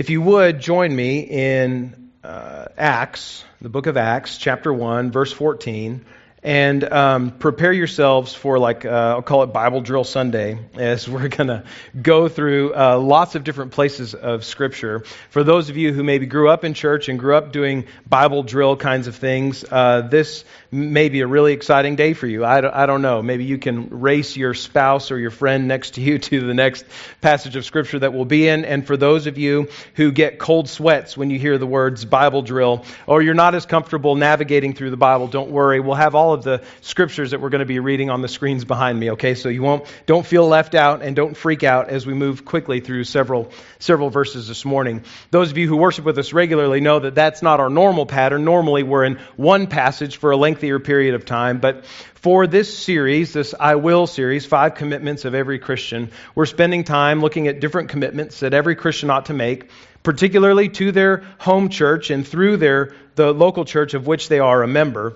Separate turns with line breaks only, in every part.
If you would join me in uh, Acts, the book of Acts, chapter 1, verse 14 and um, prepare yourselves for like uh, I'll call it Bible Drill Sunday, as we're going to go through uh, lots of different places of Scripture. For those of you who maybe grew up in church and grew up doing Bible drill kinds of things, uh, this may be a really exciting day for you. I don't, I don't know. Maybe you can race your spouse or your friend next to you to the next passage of Scripture that we'll be in. And for those of you who get cold sweats when you hear the words Bible drill, or you're not as comfortable navigating through the Bible, don't worry. We'll have all all of the scriptures that we're going to be reading on the screens behind me, okay? So you won't don't feel left out and don't freak out as we move quickly through several several verses this morning. Those of you who worship with us regularly know that that's not our normal pattern. Normally we're in one passage for a lengthier period of time, but for this series, this I Will series, five commitments of every Christian, we're spending time looking at different commitments that every Christian ought to make, particularly to their home church and through their the local church of which they are a member.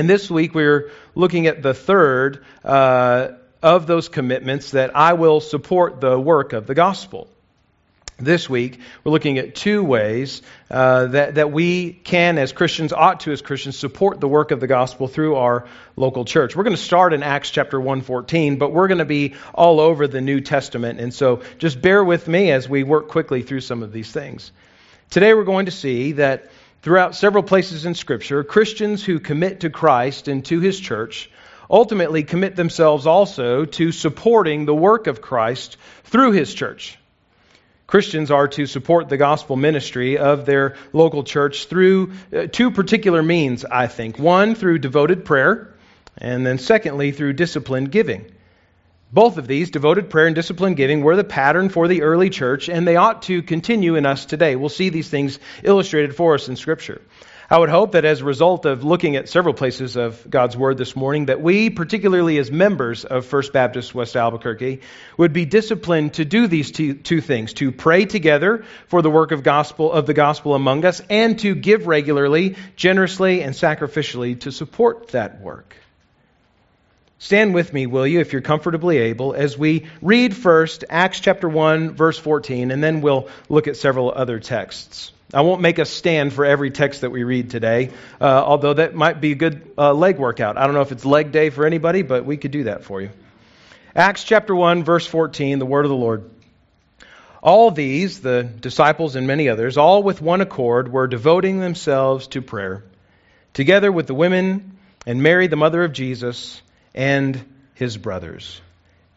And this week we're looking at the third uh, of those commitments that I will support the work of the gospel. This week, we're looking at two ways uh, that, that we can, as Christians, ought to, as Christians, support the work of the gospel through our local church. We're going to start in Acts chapter 114, but we're going to be all over the New Testament. And so just bear with me as we work quickly through some of these things. Today, we're going to see that Throughout several places in Scripture, Christians who commit to Christ and to His church ultimately commit themselves also to supporting the work of Christ through His church. Christians are to support the gospel ministry of their local church through uh, two particular means, I think. One, through devoted prayer, and then secondly, through disciplined giving. Both of these, devoted prayer and disciplined giving, were the pattern for the early church, and they ought to continue in us today. We'll see these things illustrated for us in Scripture. I would hope that as a result of looking at several places of God's Word this morning, that we, particularly as members of First Baptist West Albuquerque, would be disciplined to do these two, two things: to pray together for the work of gospel of the gospel among us, and to give regularly, generously, and sacrificially to support that work. Stand with me, will you, if you're comfortably able, as we read first Acts chapter 1, verse 14, and then we'll look at several other texts. I won't make a stand for every text that we read today, uh, although that might be a good uh, leg workout. I don't know if it's leg day for anybody, but we could do that for you. Acts chapter 1, verse 14, the word of the Lord. All these, the disciples and many others, all with one accord, were devoting themselves to prayer, together with the women and Mary, the mother of Jesus and his brothers.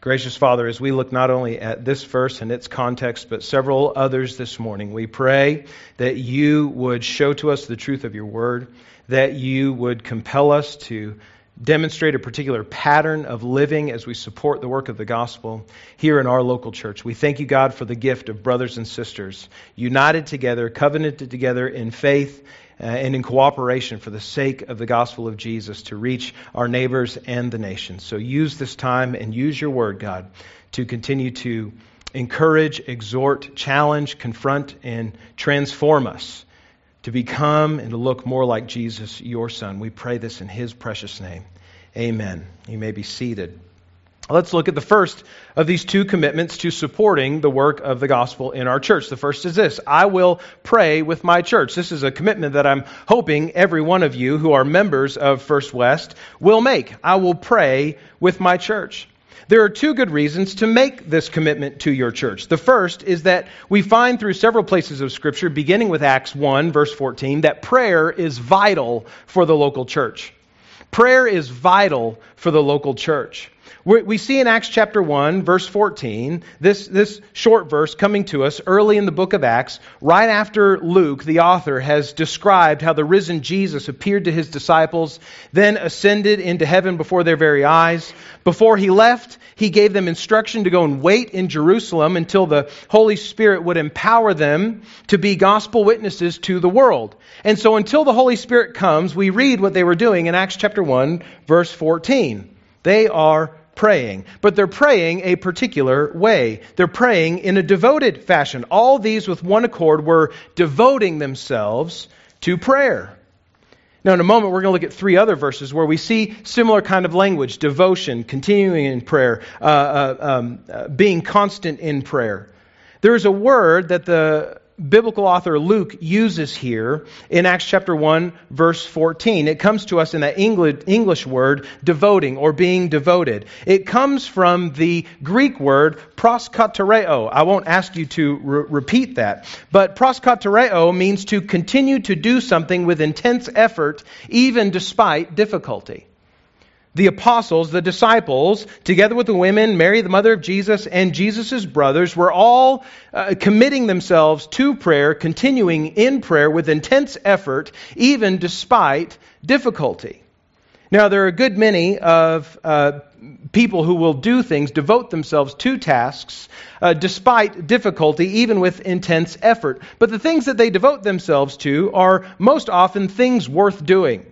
Gracious Father, as we look not only at this verse and its context, but several others this morning, we pray that you would show to us the truth of your word, that you would compel us to demonstrate a particular pattern of living as we support the work of the gospel here in our local church. We thank you, God, for the gift of brothers and sisters united together, covenanted together in faith uh, and in cooperation for the sake of the gospel of Jesus to reach our neighbors and the nations. So use this time and use your word, God, to continue to encourage, exhort, challenge, confront, and transform us to become and to look more like Jesus, your Son. We pray this in his precious name. Amen. You may be seated. Let's look at the first of these two commitments to supporting the work of the gospel in our church. The first is this I will pray with my church. This is a commitment that I'm hoping every one of you who are members of First West will make. I will pray with my church. There are two good reasons to make this commitment to your church. The first is that we find through several places of Scripture, beginning with Acts 1, verse 14, that prayer is vital for the local church. Prayer is vital for the local church. We see in Acts chapter 1, verse 14, this, this short verse coming to us early in the book of Acts, right after Luke, the author, has described how the risen Jesus appeared to his disciples, then ascended into heaven before their very eyes. Before he left, he gave them instruction to go and wait in Jerusalem until the Holy Spirit would empower them to be gospel witnesses to the world. And so until the Holy Spirit comes, we read what they were doing in Acts chapter 1, verse 14. They are praying, but they're praying a particular way. They're praying in a devoted fashion. All these with one accord were devoting themselves to prayer. Now, in a moment, we're going to look at three other verses where we see similar kind of language devotion, continuing in prayer, uh, uh, um, uh, being constant in prayer. There is a word that the biblical author Luke uses here in Acts chapter 1, verse 14. It comes to us in that English word, devoting or being devoted. It comes from the Greek word proskatereo. I won't ask you to re- repeat that, but proskatereo means to continue to do something with intense effort, even despite difficulty the apostles, the disciples, together with the women, Mary, the mother of Jesus, and Jesus' brothers, were all uh, committing themselves to prayer, continuing in prayer with intense effort, even despite difficulty. Now, there are a good many of uh, people who will do things, devote themselves to tasks, uh, despite difficulty, even with intense effort. But the things that they devote themselves to are most often things worth doing.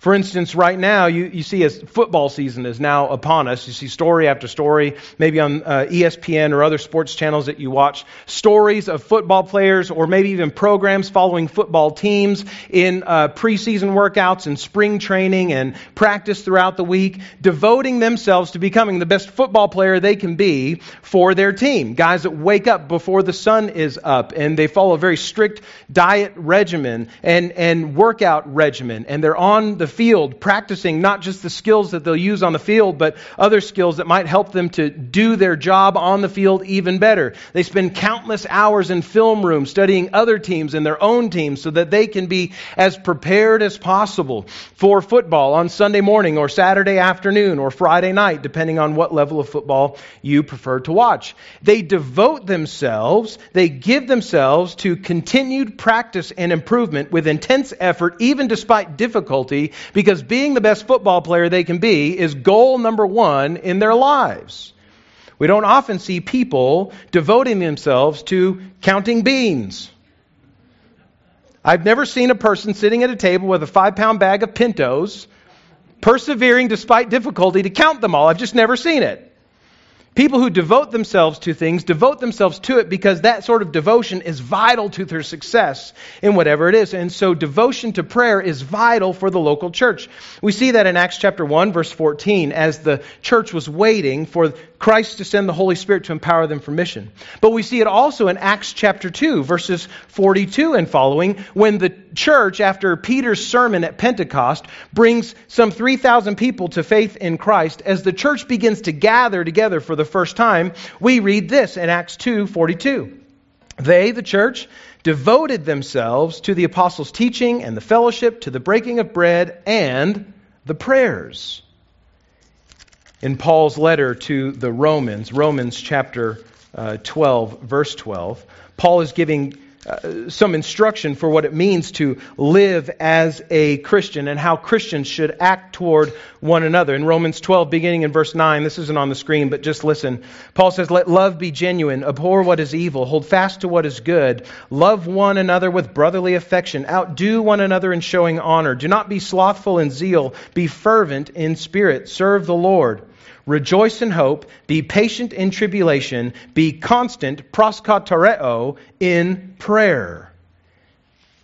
For instance, right now, you, you see as football season is now upon us. You see story after story, maybe on uh, ESPN or other sports channels that you watch, stories of football players or maybe even programs following football teams in uh, preseason workouts and spring training and practice throughout the week, devoting themselves to becoming the best football player they can be for their team. Guys that wake up before the sun is up and they follow a very strict diet regimen and, and workout regimen and they're on the field, practicing not just the skills that they'll use on the field, but other skills that might help them to do their job on the field even better. They spend countless hours in film rooms studying other teams and their own teams so that they can be as prepared as possible for football on Sunday morning or Saturday afternoon or Friday night, depending on what level of football you prefer to watch. They devote themselves, they give themselves to continued practice and improvement with intense effort, even despite difficulty, because being the best football player they can be is goal number one in their lives. We don't often see people devoting themselves to counting beans. I've never seen a person sitting at a table with a five pound bag of Pintos, persevering despite difficulty to count them all. I've just never seen it. People who devote themselves to things devote themselves to it because that sort of devotion is vital to their success in whatever it is. And so devotion to prayer is vital for the local church. We see that in Acts chapter 1 verse 14 as the church was waiting for Christ to send the Holy Spirit to empower them for mission. But we see it also in Acts chapter 2 verses 42 and following when the church after Peter's sermon at Pentecost brings some 3,000 people to faith in Christ as the church begins to gather together for the first time, we read this in Acts 2:42. They, the church, devoted themselves to the apostles' teaching and the fellowship, to the breaking of bread and the prayers. In Paul's letter to the Romans, Romans chapter uh, 12, verse 12, Paul is giving uh, some instruction for what it means to live as a Christian and how Christians should act toward one another. In Romans 12, beginning in verse 9, this isn't on the screen, but just listen. Paul says, Let love be genuine, abhor what is evil, hold fast to what is good, love one another with brotherly affection, outdo one another in showing honor. Do not be slothful in zeal, be fervent in spirit, serve the Lord. Rejoice in hope, be patient in tribulation, be constant, proskatereo, in prayer.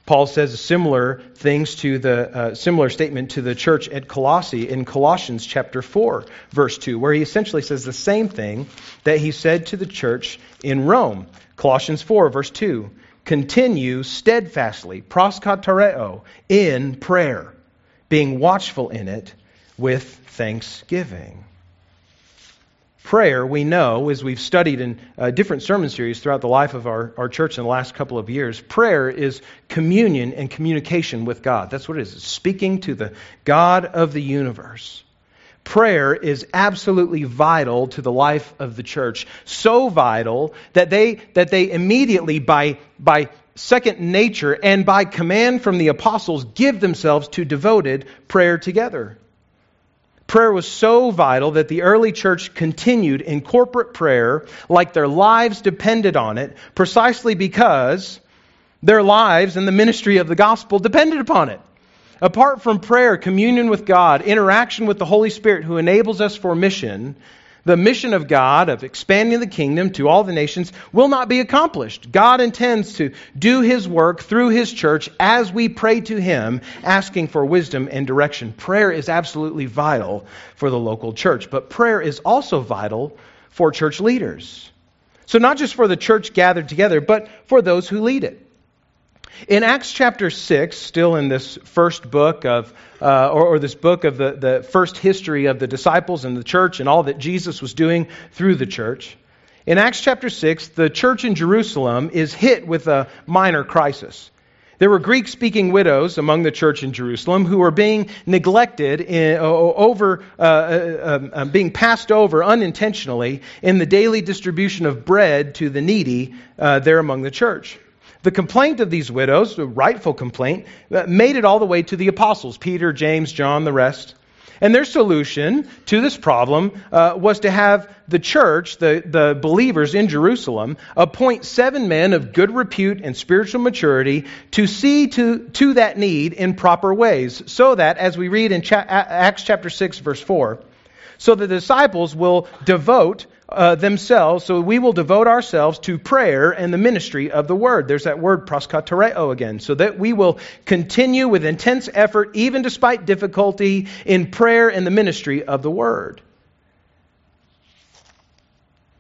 Paul says similar things to the uh, similar statement to the church at Colossae in Colossians chapter 4 verse 2 where he essentially says the same thing that he said to the church in Rome. Colossians 4 verse 2 continue steadfastly proskatereo in prayer being watchful in it with thanksgiving. Prayer, we know, as we've studied in uh, different sermon series throughout the life of our, our church in the last couple of years, prayer is communion and communication with God. That's what it is. It's speaking to the God of the universe. Prayer is absolutely vital to the life of the church. So vital that they, that they immediately, by, by second nature and by command from the apostles, give themselves to devoted prayer together. Prayer was so vital that the early church continued in corporate prayer like their lives depended on it, precisely because their lives and the ministry of the gospel depended upon it. Apart from prayer, communion with God, interaction with the Holy Spirit who enables us for mission, the mission of God of expanding the kingdom to all the nations will not be accomplished. God intends to do his work through his church as we pray to him, asking for wisdom and direction. Prayer is absolutely vital for the local church, but prayer is also vital for church leaders. So, not just for the church gathered together, but for those who lead it. In Acts chapter 6, still in this first book of, uh, or, or, this book of the, the first history of the disciples and the church and all that Jesus was doing through the church, in Acts chapter 6, the church in Jerusalem is hit with a minor crisis. There were Greek speaking widows among the church in Jerusalem who were being neglected, in, over, uh, uh, um, uh, being passed over unintentionally in the daily distribution of bread to the needy uh, there among the church. The complaint of these widows, the rightful complaint, uh, made it all the way to the apostles Peter, James, John, the rest. And their solution to this problem uh, was to have the church, the, the believers in Jerusalem, appoint seven men of good repute and spiritual maturity to see to, to that need in proper ways, so that, as we read in cha- Acts chapter 6, verse 4, so the disciples will devote uh, themselves, so we will devote ourselves to prayer and the ministry of the word. There's that word proskatereo again, so that we will continue with intense effort, even despite difficulty, in prayer and the ministry of the word.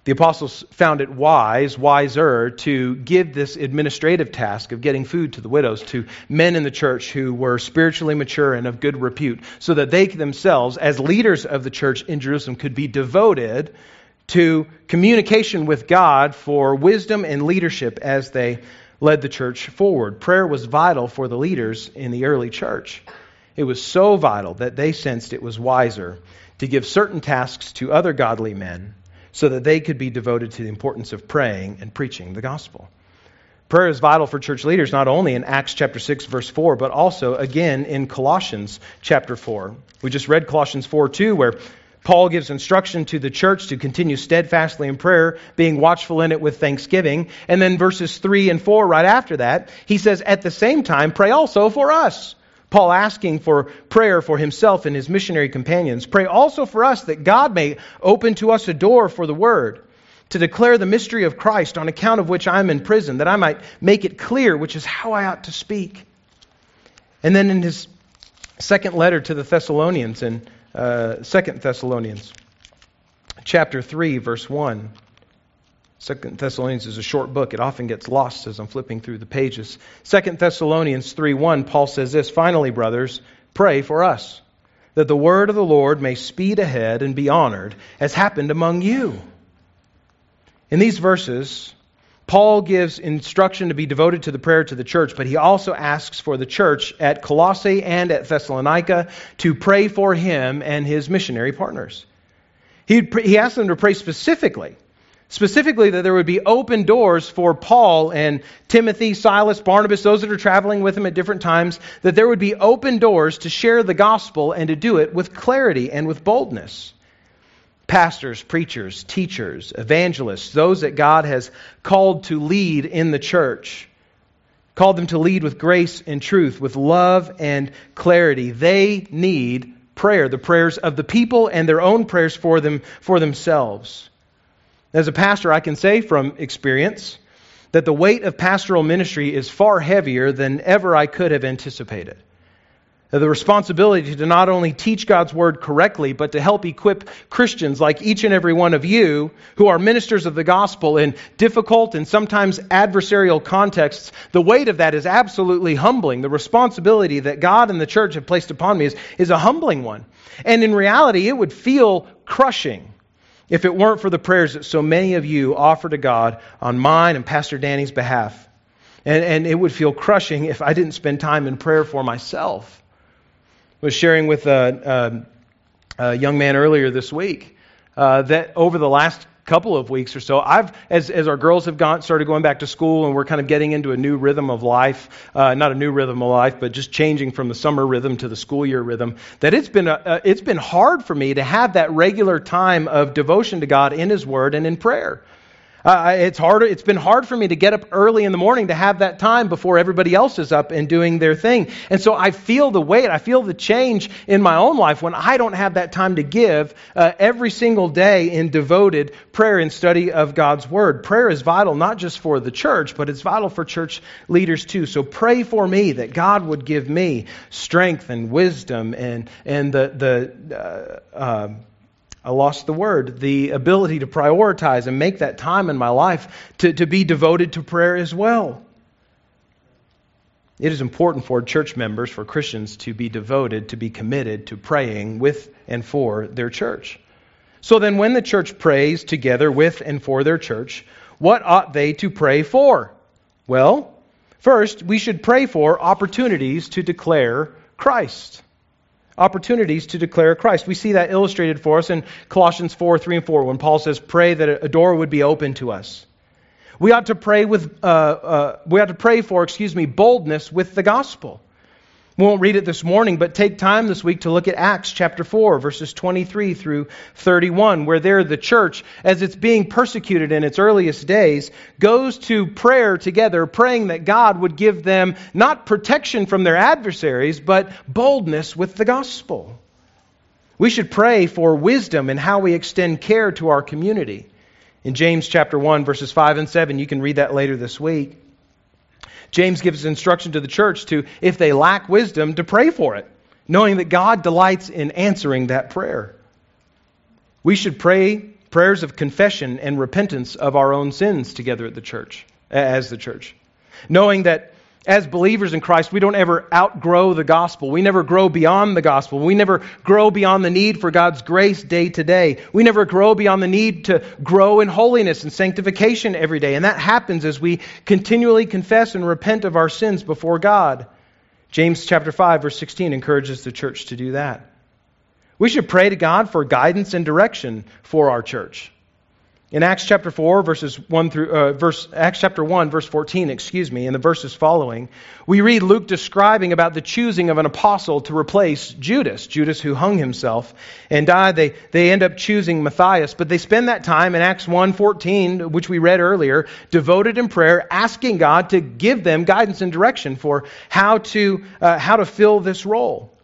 The apostles found it wise, wiser, to give this administrative task of getting food to the widows to men in the church who were spiritually mature and of good repute, so that they themselves, as leaders of the church in Jerusalem, could be devoted to communication with God for wisdom and leadership as they led the church forward. Prayer was vital for the leaders in the early church. It was so vital that they sensed it was wiser to give certain tasks to other godly men so that they could be devoted to the importance of praying and preaching the gospel. Prayer is vital for church leaders not only in Acts chapter 6 verse 4 but also again in Colossians chapter 4. We just read Colossians 4 2 where Paul gives instruction to the church to continue steadfastly in prayer, being watchful in it with thanksgiving. And then verses 3 and 4, right after that, he says, At the same time, pray also for us. Paul asking for prayer for himself and his missionary companions. Pray also for us that God may open to us a door for the word, to declare the mystery of Christ, on account of which I am in prison, that I might make it clear which is how I ought to speak. And then in his second letter to the Thessalonians, in uh, Second Thessalonians chapter 3, verse 1. Second Thessalonians is a short book. It often gets lost as I'm flipping through the pages. Second Thessalonians 3 1, Paul says this Finally, brothers, pray for us, that the word of the Lord may speed ahead and be honored, as happened among you. In these verses, Paul gives instruction to be devoted to the prayer to the church, but he also asks for the church at Colossae and at Thessalonica to pray for him and his missionary partners. He, he asked them to pray specifically, specifically that there would be open doors for Paul and Timothy, Silas, Barnabas, those that are traveling with him at different times, that there would be open doors to share the gospel and to do it with clarity and with boldness pastors, preachers, teachers, evangelists, those that God has called to lead in the church, called them to lead with grace and truth, with love and clarity. They need prayer, the prayers of the people and their own prayers for them for themselves. As a pastor, I can say from experience that the weight of pastoral ministry is far heavier than ever I could have anticipated the responsibility to not only teach God's word correctly, but to help equip Christians like each and every one of you who are ministers of the gospel in difficult and sometimes adversarial contexts. The weight of that is absolutely humbling. The responsibility that God and the church have placed upon me is, is a humbling one. And in reality, it would feel crushing if it weren't for the prayers that so many of you offer to God on mine and Pastor Danny's behalf. And, and it would feel crushing if I didn't spend time in prayer for myself was sharing with a, a, a young man earlier this week uh, that over the last couple of weeks or so, I've as as our girls have gone started going back to school and we're kind of getting into a new rhythm of life, uh, not a new rhythm of life, but just changing from the summer rhythm to the school year rhythm. That it's been a, uh, it's been hard for me to have that regular time of devotion to God in His Word and in prayer. Uh, it's harder. It's been hard for me to get up early in the morning to have that time before everybody else is up and doing their thing. And so I feel the weight. I feel the change in my own life when I don't have that time to give uh, every single day in devoted prayer and study of God's Word. Prayer is vital not just for the church, but it's vital for church leaders too. So pray for me that God would give me strength and wisdom and and the the uh, um, I lost the word, the ability to prioritize and make that time in my life to, to be devoted to prayer as well. It is important for church members, for Christians, to be devoted, to be committed to praying with and for their church. So then, when the church prays together with and for their church, what ought they to pray for? Well, first, we should pray for opportunities to declare Christ opportunities to declare Christ. We see that illustrated for us in Colossians 4 3 and 4 when Paul says, Pray that a door would be open to us. We ought to pray with, uh, uh, we ought to pray for, excuse me, boldness with the gospel. We won't read it this morning, but take time this week to look at Acts chapter 4, verses 23 through 31, where there the church, as it's being persecuted in its earliest days, goes to prayer together, praying that God would give them not protection from their adversaries, but boldness with the gospel. We should pray for wisdom in how we extend care to our community. In James chapter 1, verses 5 and 7, you can read that later this week. James gives instruction to the church to, if they lack wisdom, to pray for it, knowing that God delights in answering that prayer. We should pray prayers of confession and repentance of our own sins together at the church, as the church, knowing that as believers in Christ, we don't ever outgrow the gospel. We never grow beyond the gospel. We never grow beyond the need for God's grace day to day. We never grow beyond the need to grow in holiness and sanctification every day. And that happens as we continually confess and repent of our sins before God. James chapter 5 verse 16 encourages the church to do that. We should pray to God for guidance and direction for our church. In Acts chapter 4, verses 1 through, uh, verse, Acts chapter 1, verse 14, excuse me, in the verses following, we read Luke describing about the choosing of an apostle to replace Judas, Judas who hung himself and died. They, they end up choosing Matthias, but they spend that time in Acts 1, 14, which we read earlier, devoted in prayer, asking God to give them guidance and direction for how to, uh, how to fill this role.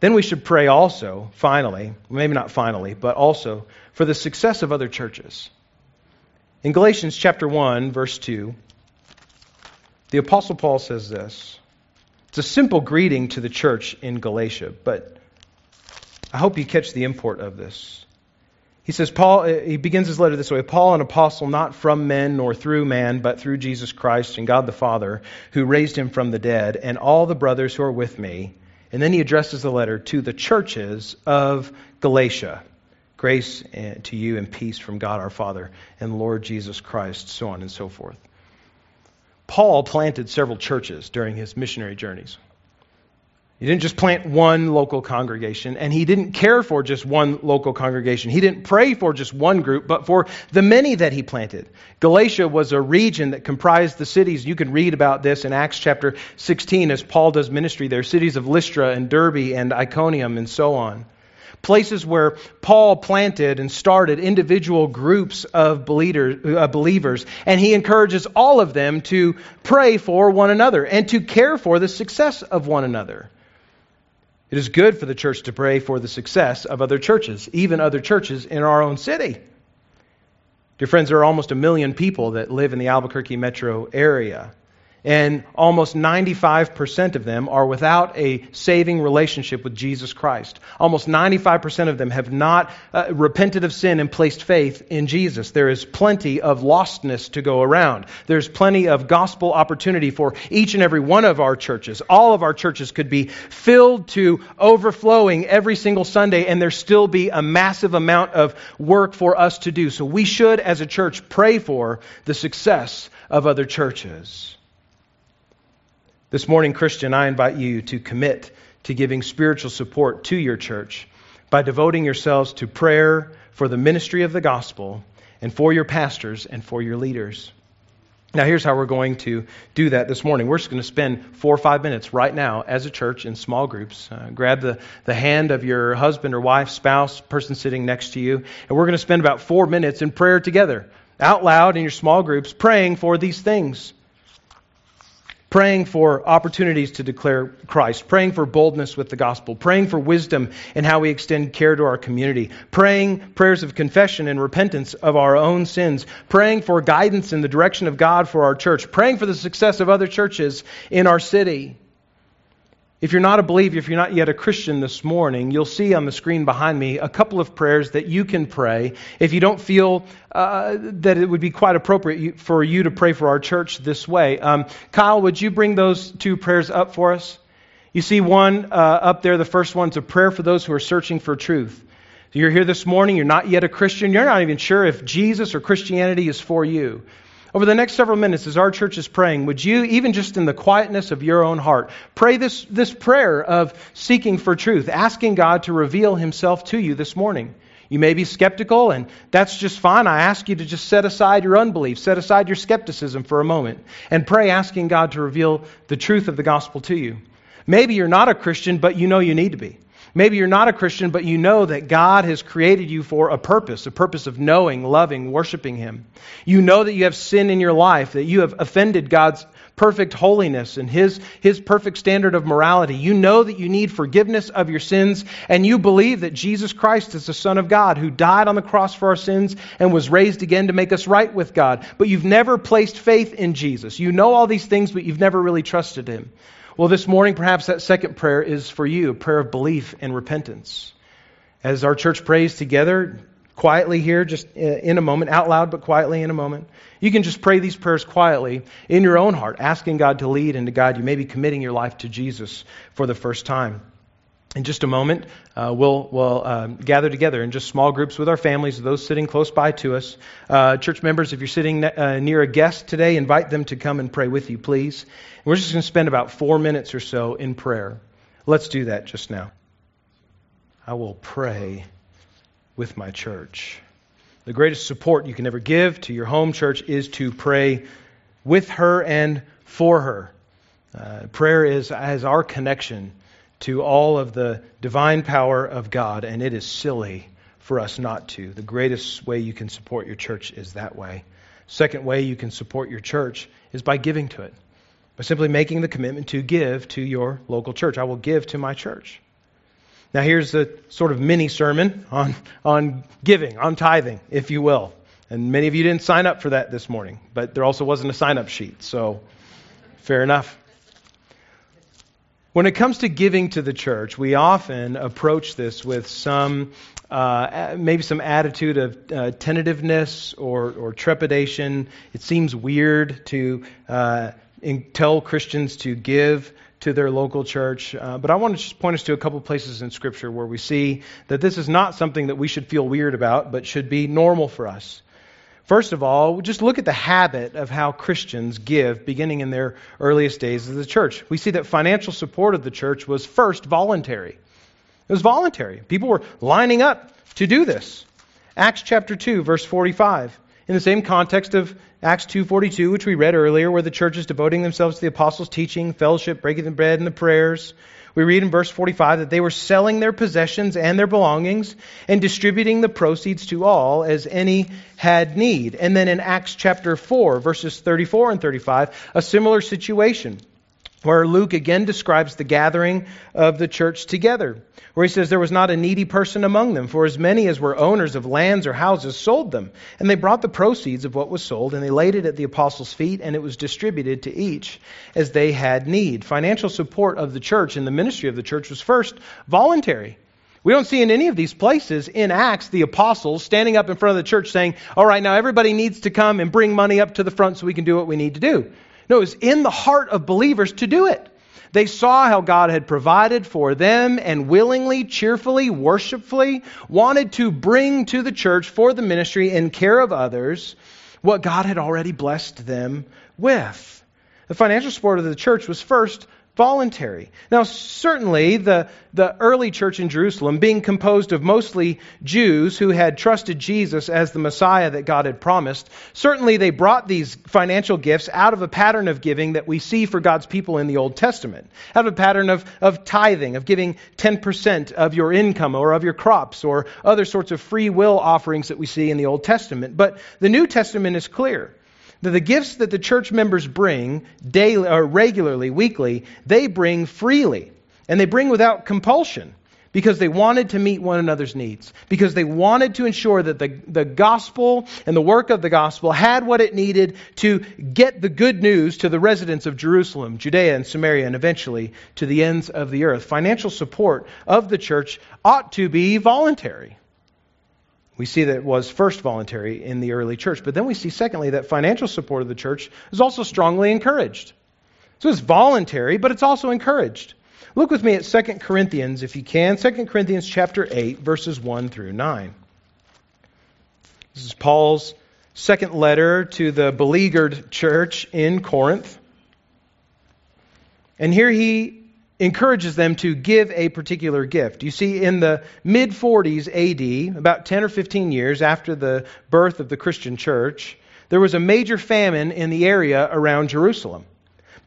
Then we should pray also, finally, maybe not finally, but also for the success of other churches. In Galatians chapter 1, verse 2, the Apostle Paul says this. It's a simple greeting to the church in Galatia, but I hope you catch the import of this. He says, Paul, uh, he begins his letter this way Paul, an apostle, not from men nor through man, but through Jesus Christ and God the Father, who raised him from the dead, and all the brothers who are with me. And then he addresses the letter to the churches of Galatia. Grace eh, to you and peace from God our Father and Lord Jesus Christ, so on and so forth. Paul planted several churches during his missionary journeys. He didn't just plant one local congregation, and he didn't care for just one local congregation. He didn't pray for just one group, but for the many that he planted. Galatia was a region that comprised the cities. You can read about this in Acts chapter 16 as Paul does ministry there cities of Lystra and Derbe and Iconium and so on places where Paul planted and started individual groups of uh, believers, and he encourages all of them to pray for one another and to care for the success of one another. It is good for the church to pray for the success of other churches, even other churches in our own city. Dear friends, there are almost a million people that live in the Albuquerque metro area and almost 95% of them are without a saving relationship with Jesus Christ. Almost 95% of them have not uh, repented of sin and placed faith in Jesus. There is plenty of lostness to go around. There's plenty of gospel opportunity for each and every one of our churches. All of our churches could be filled to overflowing every single Sunday, and there still be a massive amount of work for us to do. So we should, as a church, pray for the success of other churches. This morning, Christian, I invite you to commit to giving spiritual support to your church by devoting yourselves to prayer for the ministry of the gospel and for your pastors and for your leaders. Now, here's how we're going to do that this morning. We're just going to spend four or five minutes right now as a church in small groups. Uh, grab the, the hand of your husband or wife, spouse, person sitting next to you, and we're going to spend about four minutes in prayer together, out loud in your small groups, praying for these things praying for opportunities to declare Christ, praying for boldness with the gospel, praying for wisdom in how we extend care to our community, praying prayers of confession and repentance of our own sins, praying for guidance in the direction of God for our church, praying for the success of other churches in our city. If you're not a believer, if you're not yet a Christian this morning, you'll see on the screen behind me a couple of prayers that you can pray if you don't feel uh, that it would be quite appropriate for you to pray for our church this way. Um, Kyle, would you bring those two prayers up for us? You see one uh, up there. The first one's a prayer for those who are searching for truth. You're here this morning, you're not yet a Christian, you're not even sure if Jesus or Christianity is for you. Over the next several minutes, as our church is praying, would you, even just in the quietness of your own heart, pray this, this prayer of seeking for truth, asking God to reveal Himself to you this morning? You may be skeptical, and that's just fine. I ask you to just set aside your unbelief, set aside your skepticism for a moment, and pray asking God to reveal the truth of the gospel to you. Maybe you're not a Christian, but you know you need to be. Maybe you're not a Christian, but you know that God has created you for a purpose, a purpose of knowing, loving, worshiping Him. You know that you have sin in your life, that you have offended God's perfect holiness and his, his perfect standard of morality. You know that you need forgiveness of your sins, and you believe that Jesus Christ is the Son of God who died on the cross for our sins and was raised again to make us right with God. But you've never placed faith in Jesus. You know all these things, but you've never really trusted Him. Well, this morning, perhaps that second prayer is for you a prayer of belief and repentance. As our church prays together, quietly here, just uh, in a moment, out loud, but quietly in a moment, you can just pray these prayers quietly in your own heart, asking God to lead and to guide you, maybe committing your life to Jesus for the first time. In just a moment, uh, we'll, we'll uh, gather together in just small groups with our families, those sitting close by to us. Uh, church members, if you're sitting uh, near a guest today, invite them to come and pray with you, please. We're just going to spend about four minutes or so in prayer. Let's do that just now. I will pray with my church. The greatest support you can ever give to your home church is to pray with her and for her. Uh, prayer is as our connection to all of the divine power of God, and it is silly for us not to. The greatest way you can support your church is that way. Second way you can support your church is by giving to it, by simply making the commitment to give to your local church. I will give to my church. Now, here's a sort of mini sermon on, on giving, on tithing, if you will. And many of you didn't sign up for that this morning, but there also wasn't a sign up sheet, so fair enough. When it comes to giving to the church, we often approach this with some, uh, maybe some attitude of uh, tentativeness or, or, trepidation. It seems weird to uh, tell Christians to give to their local church. Uh, but I want to just point us to a couple places in Scripture where we see that this is not something that we should feel weird about, but should be normal for us. First of all, just look at the habit of how Christians give beginning in their earliest days of the church. We see that financial support of the church was first voluntary. It was voluntary. People were lining up to do this. Acts chapter 2 verse 45. In the same context of Acts 2:42 which we read earlier where the church is devoting themselves to the apostles' teaching, fellowship, breaking the bread and the prayers, we read in verse 45 that they were selling their possessions and their belongings and distributing the proceeds to all as any had need. And then in Acts chapter 4, verses 34 and 35, a similar situation where Luke again describes the gathering of the church together, where he says there was not a needy person among them, for as many as were owners of lands or houses sold them, and they brought the proceeds of what was sold, and they laid it at the apostles' feet, and it was distributed to each as they had need. Financial support of the church and the ministry of the church was first voluntary. We don't see in any of these places in Acts the apostles standing up in front of the church saying, All right, now everybody needs to come and bring money up to the front so we can do what we need to do. No, it was in the heart of believers to do it. They saw how God had provided for them and willingly, cheerfully, worshipfully wanted to bring to the church for the ministry in care of others what God had already blessed them with. The financial support of the church was first voluntary. Now, certainly, the, the early church in Jerusalem, being composed of mostly Jews who had trusted Jesus as the Messiah that God had promised, certainly they brought these financial gifts out of a pattern of giving that we see for God's people in the Old Testament, out of a pattern of, of tithing, of giving 10% of your income or of your crops or other sorts of free will offerings that we see in the Old Testament. But the New Testament is clear that the gifts that the church members bring daily or regularly, weekly, they bring freely. And they bring without compulsion. because they wanted to meet one another's needs, because they wanted to ensure that the, the gospel and the work of the gospel had what it needed to get the good news to the residents of Jerusalem, Judea, and Samaria, and eventually to the ends of the earth. Financial support of the church ought to be voluntary. We see that it was first voluntary in the early church, but then we see, secondly, that financial support of the church is also strongly encouraged. So it's voluntary, but it's also encouraged. Look with me at 2 Corinthians, if you can. 2 Corinthians chapter 8, verses 1 through 9. This is Paul's second letter to the beleaguered church in Corinth. And here he encourages them to give a particular gift. You see, in the mid 40s AD, about 10 or 15 years after the birth of the Christian church, there was a major famine in the area around Jerusalem.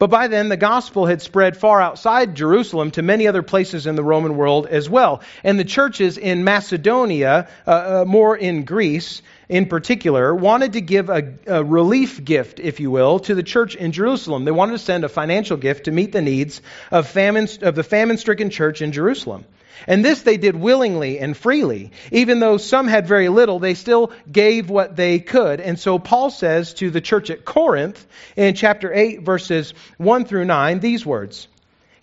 But by then, the gospel had spread far outside Jerusalem to many other places in the Roman world as well. And the churches in Macedonia, uh, uh, more in Greece in particular, wanted to give a, a relief gift, if you will, to the church in Jerusalem. They wanted to send a financial gift to meet the needs of, famine, of the famine stricken church in Jerusalem. And this they did willingly and freely. Even though some had very little, they still gave what they could. And so Paul says to the church at Corinth in chapter 8, verses 1 through 9, these words.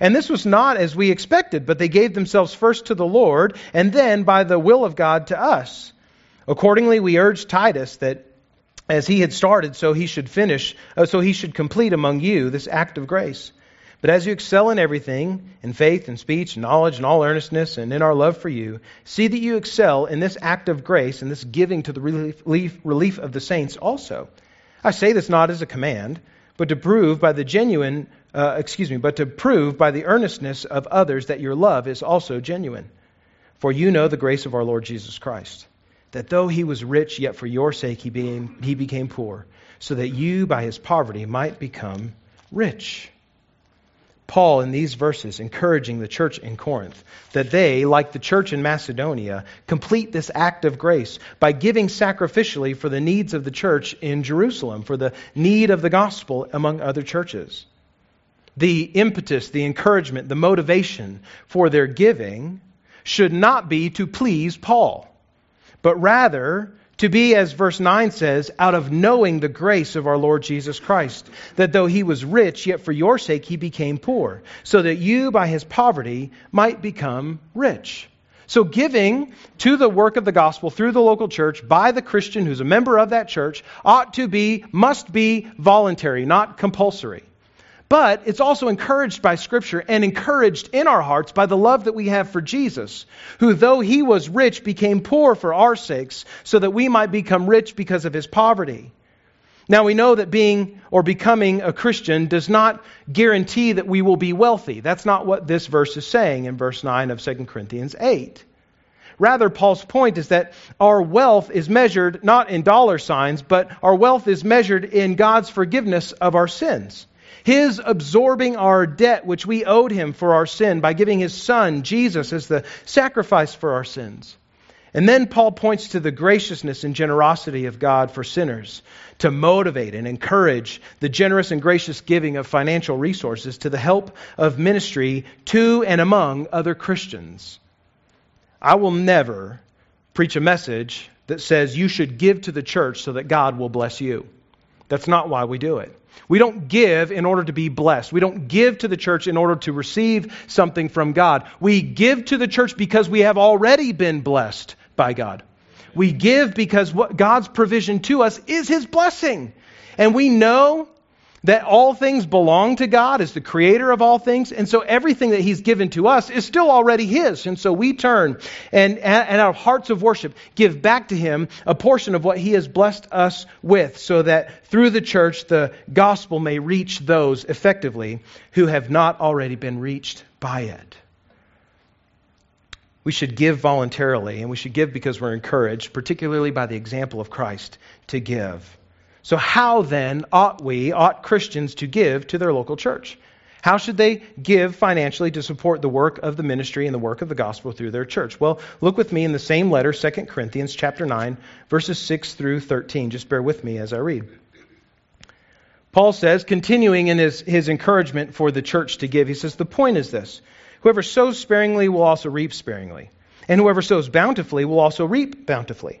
And this was not as we expected, but they gave themselves first to the Lord, and then by the will of God to us. Accordingly, we urged Titus that as he had started, so he should finish, uh, so he should complete among you this act of grace. But as you excel in everything, in faith and speech, and knowledge, and all earnestness, and in our love for you, see that you excel in this act of grace and this giving to the relief, relief of the saints also. I say this not as a command, but to prove by the genuine, uh, excuse me, but to prove by the earnestness of others that your love is also genuine. For you know the grace of our Lord Jesus Christ, that though he was rich, yet for your sake he became, he became poor, so that you by his poverty might become rich. Paul in these verses encouraging the church in Corinth that they, like the church in Macedonia, complete this act of grace by giving sacrificially for the needs of the church in Jerusalem, for the need of the gospel among other churches. The impetus, the encouragement, the motivation for their giving should not be to please Paul, but rather to be, as verse 9 says, out of knowing the grace of our Lord Jesus Christ, that though he was rich, yet for your sake he became poor, so that you by his poverty might become rich. So, giving to the work of the gospel through the local church by the Christian who's a member of that church ought to be, must be voluntary, not compulsory. But it's also encouraged by Scripture and encouraged in our hearts by the love that we have for Jesus, who, though he was rich, became poor for our sakes, so that we might become rich because of his poverty. Now, we know that being or becoming a Christian does not guarantee that we will be wealthy. That's not what this verse is saying in verse 9 of 2 Corinthians 8. Rather, Paul's point is that our wealth is measured not in dollar signs, but our wealth is measured in God's forgiveness of our sins. His absorbing our debt which we owed him for our sin by giving his son, Jesus, as the sacrifice for our sins. And then Paul points to the graciousness and generosity of God for sinners to motivate and encourage the generous and gracious giving of financial resources to the help of ministry to and among other Christians. I will never preach a message that says you should give to the church so that God will bless you. That's not why we do it. We don't give in order to be blessed. We don't give to the church in order to receive something from God. We give to the church because we have already been blessed by God. We give because what God's provision to us is His blessing. And we know that all things belong to God as the creator of all things. And so everything that he's given to us is still already his. And so we turn and, and our hearts of worship give back to him a portion of what he has blessed us with so that through the church the gospel may reach those effectively who have not already been reached by it. We should give voluntarily, and we should give because we're encouraged, particularly by the example of Christ, to give. So, how then ought we, ought Christians, to give to their local church? How should they give financially to support the work of the ministry and the work of the gospel through their church? Well, look with me in the same letter, 2 Corinthians chapter 9, verses 6 through 13. Just bear with me as I read. Paul says, continuing in his, his encouragement for the church to give, he says, The point is this whoever sows sparingly will also reap sparingly, and whoever sows bountifully will also reap bountifully.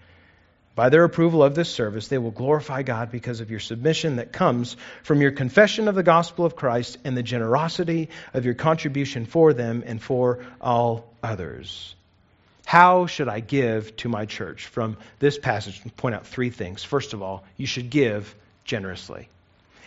By their approval of this service, they will glorify God because of your submission that comes from your confession of the gospel of Christ and the generosity of your contribution for them and for all others. How should I give to my church? From this passage, point out three things. First of all, you should give generously.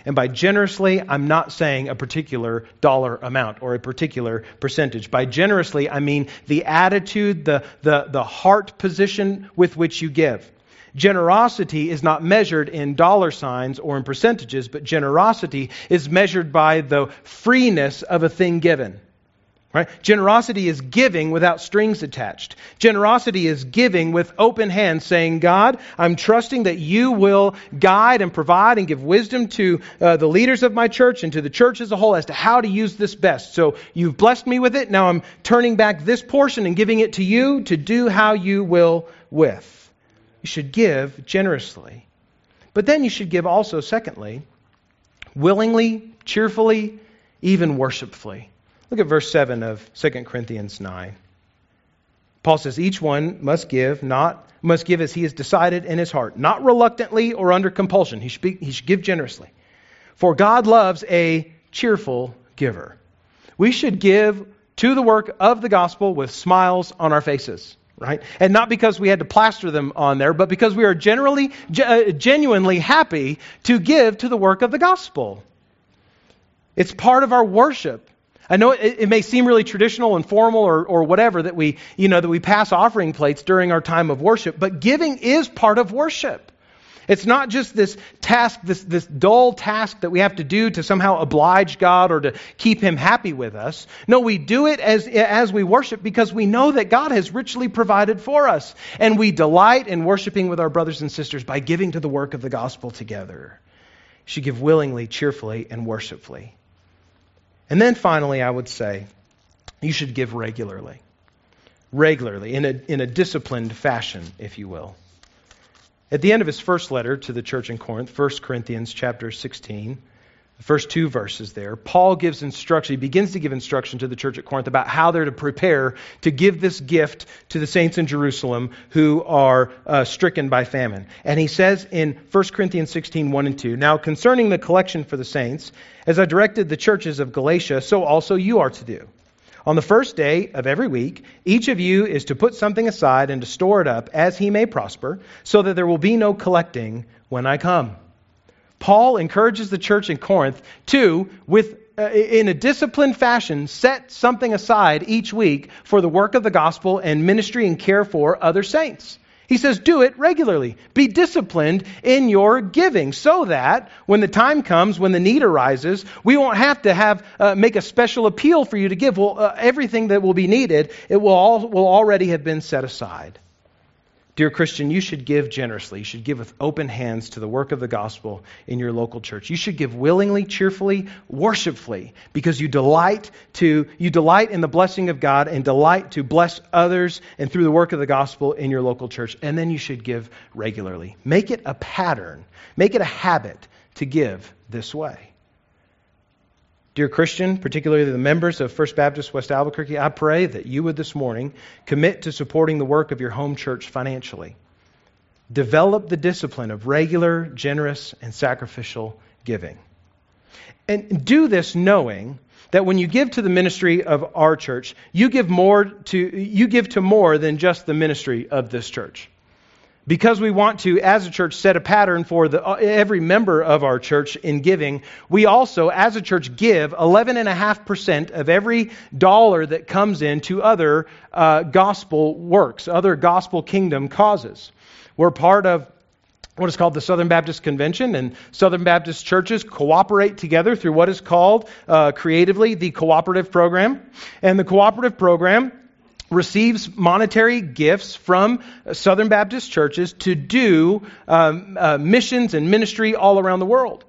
And by generously, I'm not saying a particular dollar amount or a particular percentage. By generously, I mean the attitude, the, the, the heart position with which you give. Generosity is not measured in dollar signs or in percentages, but generosity is measured by the freeness of a thing given. Right? Generosity is giving without strings attached. Generosity is giving with open hands, saying, God, I'm trusting that you will guide and provide and give wisdom to uh, the leaders of my church and to the church as a whole as to how to use this best. So you've blessed me with it. Now I'm turning back this portion and giving it to you to do how you will with. You should give generously. But then you should give also, secondly, willingly, cheerfully, even worshipfully. Look at verse 7 of 2 Corinthians 9. Paul says, Each one must give, not must give as he has decided in his heart, not reluctantly or under compulsion. He should, be, he should give generously. For God loves a cheerful giver. We should give to the work of the gospel with smiles on our faces, right? And not because we had to plaster them on there, but because we are generally, uh, genuinely happy to give to the work of the gospel. It's part of our worship. I know it, it, may seem really traditional and formal or, or whatever that we, you know, that we pass offering plates during our time of worship, but giving is part of worship. It's not just this task, this, this dull task that we have to do to somehow oblige God or to keep Him happy with us. No, we do it as, as we worship because we know that God has richly provided for us. And we delight in worshiping with our brothers and sisters by giving to the work of the gospel together. You should give willingly, cheerfully, and worshipfully. And then finally, I would say you should give regularly. Regularly, in a, in a disciplined fashion, if you will. At the end of his first letter to the church in Corinth, 1 Corinthians chapter 16, the first two verses there, Paul gives instruction, he begins to give instruction to the church at Corinth about how they're to prepare to give this gift to the saints in Jerusalem who are uh, stricken by famine. And he says in 1 Corinthians 16, 1 and 2, Now concerning the collection for the saints, as I directed the churches of Galatia, so also you are to do. On the first day of every week, each of you is to put something aside and to store it up as he may prosper, so that there will be no collecting when I come. Paul encourages the church in Corinth to, with uh, in a disciplined fashion, set something aside each week for the work of the gospel and ministry and care for other saints. He says, do it regularly. Be disciplined in your giving so that when the time comes, when the need arises, we won't have to have, uh, make a special appeal for you to give. Well, uh, everything that will be needed, it will, all, will already have been set aside. Dear Christian, you should give generously. You should give with open hands to the work of the gospel in your local church. You should give willingly, cheerfully, worshipfully, because you delight to you delight in the blessing of God and delight to bless others and through the work of the gospel in your local church. And then you should give regularly. Make it a pattern. Make it a habit to give this way. Dear Christian, particularly the members of First Baptist West Albuquerque, I pray that you would this morning commit to supporting the work of your home church financially. Develop the discipline of regular, generous, and sacrificial giving. And do this knowing that when you give to the ministry of our church, you give more to you give to more than just the ministry of this church because we want to, as a church, set a pattern for the, every member of our church in giving, we also, as a church, give 11.5% of every dollar that comes in to other uh, gospel works, other gospel kingdom causes. We're part of what is called the Southern Baptist Convention, and Southern Baptist churches cooperate together through what is called uh, creatively the cooperative program. And the cooperative program receives monetary gifts from Southern Baptist churches to do um, uh, missions and ministry all around the world.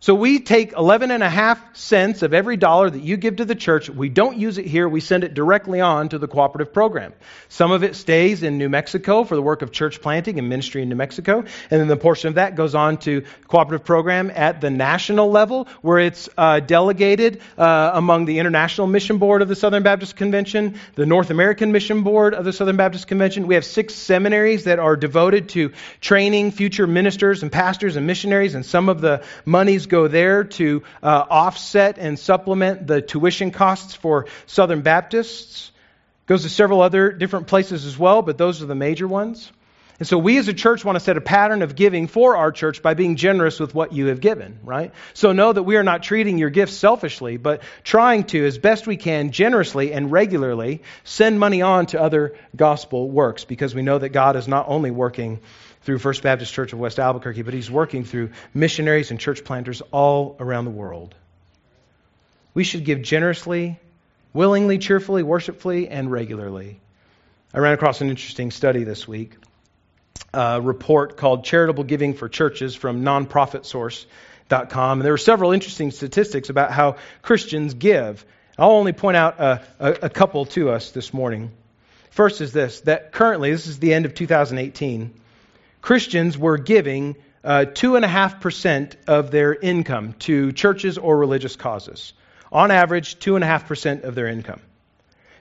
So we take 11 and a half cents of every dollar that you give to the church. We don't use it here. We send it directly on to the cooperative program. Some of it stays in New Mexico for the work of church planting and ministry in New Mexico. And then the portion of that goes on to cooperative program at the national level where it's uh, delegated uh, among the International Mission Board of the Southern Baptist Convention, the North American Mission Board of the Southern Baptist Convention. We have six seminaries that are devoted to training future ministers and pastors and missionaries and some of the monies go there to uh, offset and supplement the tuition costs for Southern Baptists. Goes to several other different places as well, but those are the major ones. And so we as a church want to set a pattern of giving for our church by being generous with what you have given, right? So know that we are not treating your gifts selfishly, but trying to, as best we can, generously and regularly send money on to other gospel works because we know that God is not only working through First Baptist Church of West Albuquerque, but he's working through missionaries and church planters all around the world. We should give generously, willingly, cheerfully, worshipfully, and regularly. I ran across an interesting study this week, a report called Charitable Giving for Churches from nonprofitsource.com. And there were several interesting statistics about how Christians give. I'll only point out a, a, a couple to us this morning. First is this that currently, this is the end of 2018, Christians were giving uh, 2.5% of their income to churches or religious causes. On average, 2.5% of their income.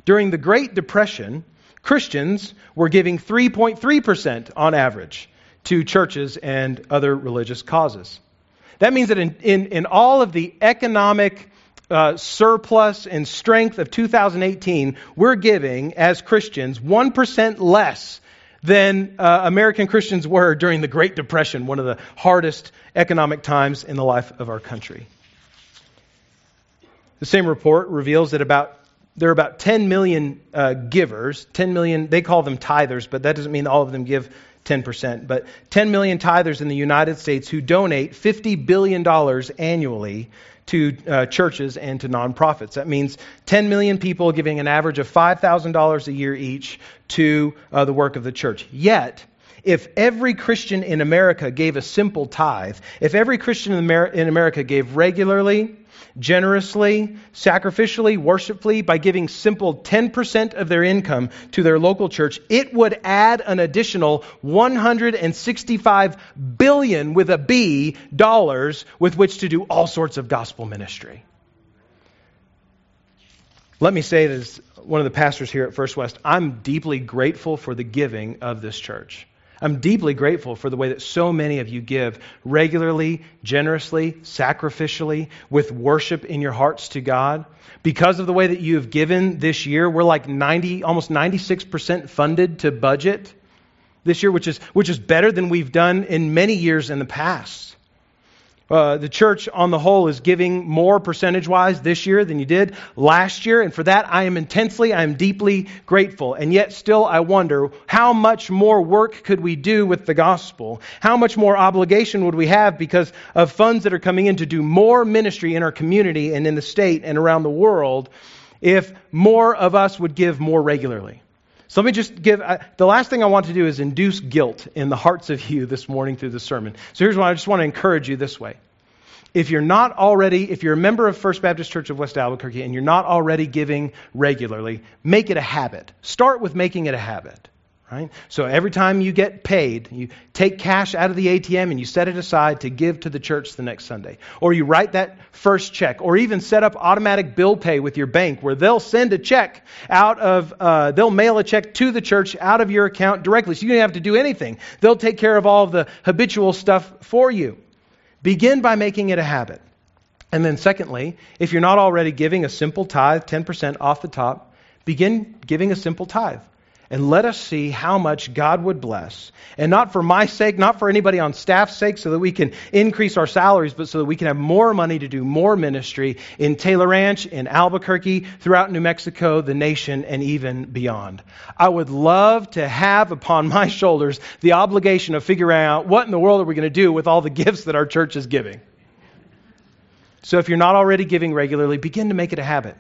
During the Great Depression, Christians were giving 3.3% on average to churches and other religious causes. That means that in, in, in all of the economic uh, surplus and strength of 2018, we're giving, as Christians, 1% less than uh, American Christians were during the Great Depression, one of the hardest economic times in the life of our country. The same report reveals that about there are about 10 million uh, givers, 10 million, they call them tithers, but that doesn't mean all of them give 10%. But 10 million tithers in the United States who donate $50 billion annually to uh, churches and to nonprofits. That means 10 million people giving an average of $5,000 a year each to uh, the work of the church. Yet, if every Christian in America gave a simple tithe, if every Christian in America gave regularly, generously, sacrificially, worshipfully, by giving simple 10% of their income to their local church, it would add an additional 165 billion with a B dollars with which to do all sorts of gospel ministry. Let me say this one of the pastors here at First West, I'm deeply grateful for the giving of this church. I'm deeply grateful for the way that so many of you give regularly, generously, sacrificially, with worship in your hearts to God. Because of the way that you have given this year, we're like 90, almost 96% funded to budget this year, which is, which is better than we've done in many years in the past. Uh, the church on the whole is giving more percentage wise this year than you did last year. And for that, I am intensely, I am deeply grateful. And yet, still, I wonder how much more work could we do with the gospel? How much more obligation would we have because of funds that are coming in to do more ministry in our community and in the state and around the world if more of us would give more regularly? So let me just give uh, the last thing I want to do is induce guilt in the hearts of you this morning through the sermon. So here's what I just want to encourage you this way. If you're not already, if you're a member of First Baptist Church of West Albuquerque and you're not already giving regularly, make it a habit. Start with making it a habit, right? So every time you get paid, you take cash out of the ATM and you set it aside to give to the church the next Sunday. Or you write that first check, or even set up automatic bill pay with your bank where they'll send a check out of, uh, they'll mail a check to the church out of your account directly. So you don't have to do anything. They'll take care of all of the habitual stuff for you. Begin by making it a habit. And then, secondly, if you're not already giving a simple tithe, 10% off the top, begin giving a simple tithe and let us see how much God would bless. And not for my sake, not for anybody on staff's sake, so that we can increase our salaries, but so that we can have more money to do more ministry in Taylor Ranch, in Albuquerque, throughout New Mexico, the nation, and even beyond. I would love to have upon my shoulders the obligation of figuring out what in the world are we going to do with all the gifts that our church is giving. So if you're not already giving regularly, begin to make it a habit.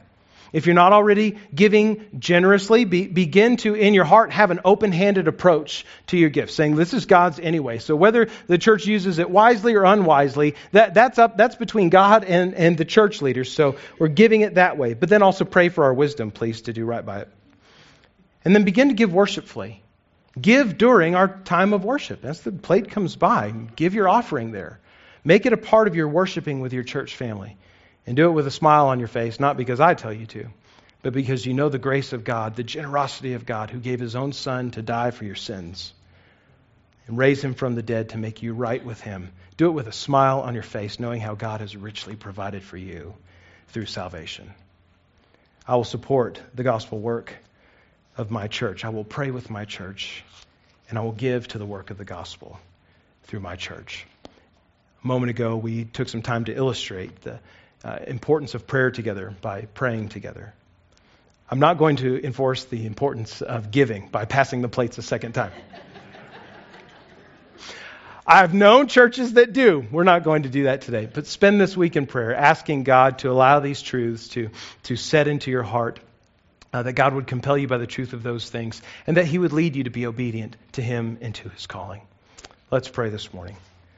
If you're not already giving generously, be, begin to, in your heart, have an open handed approach to your gift, saying, This is God's anyway. So whether the church uses it wisely or unwisely, that, that's, up, that's between God and, and the church leaders. So we're giving it that way. But then also pray for our wisdom, please, to do right by it. And then begin to give worshipfully. Give during our time of worship. As the plate comes by, give your offering there. Make it a part of your worshiping with your church family. And do it with a smile on your face, not because I tell you to, but because you know the grace of God, the generosity of God who gave his own son to die for your sins and raise him from the dead to make you right with him. Do it with a smile on your face, knowing how God has richly provided for you through salvation. I will support the gospel work of my church. I will pray with my church, and I will give to the work of the gospel through my church. A moment ago, we took some time to illustrate the uh, importance of prayer together by praying together. I'm not going to enforce the importance of giving by passing the plates a second time. I've known churches that do. We're not going to do that today. But spend this week in prayer, asking God to allow these truths to, to set into your heart, uh, that God would compel you by the truth of those things, and that He would lead you to be obedient to Him and to His calling. Let's pray this morning.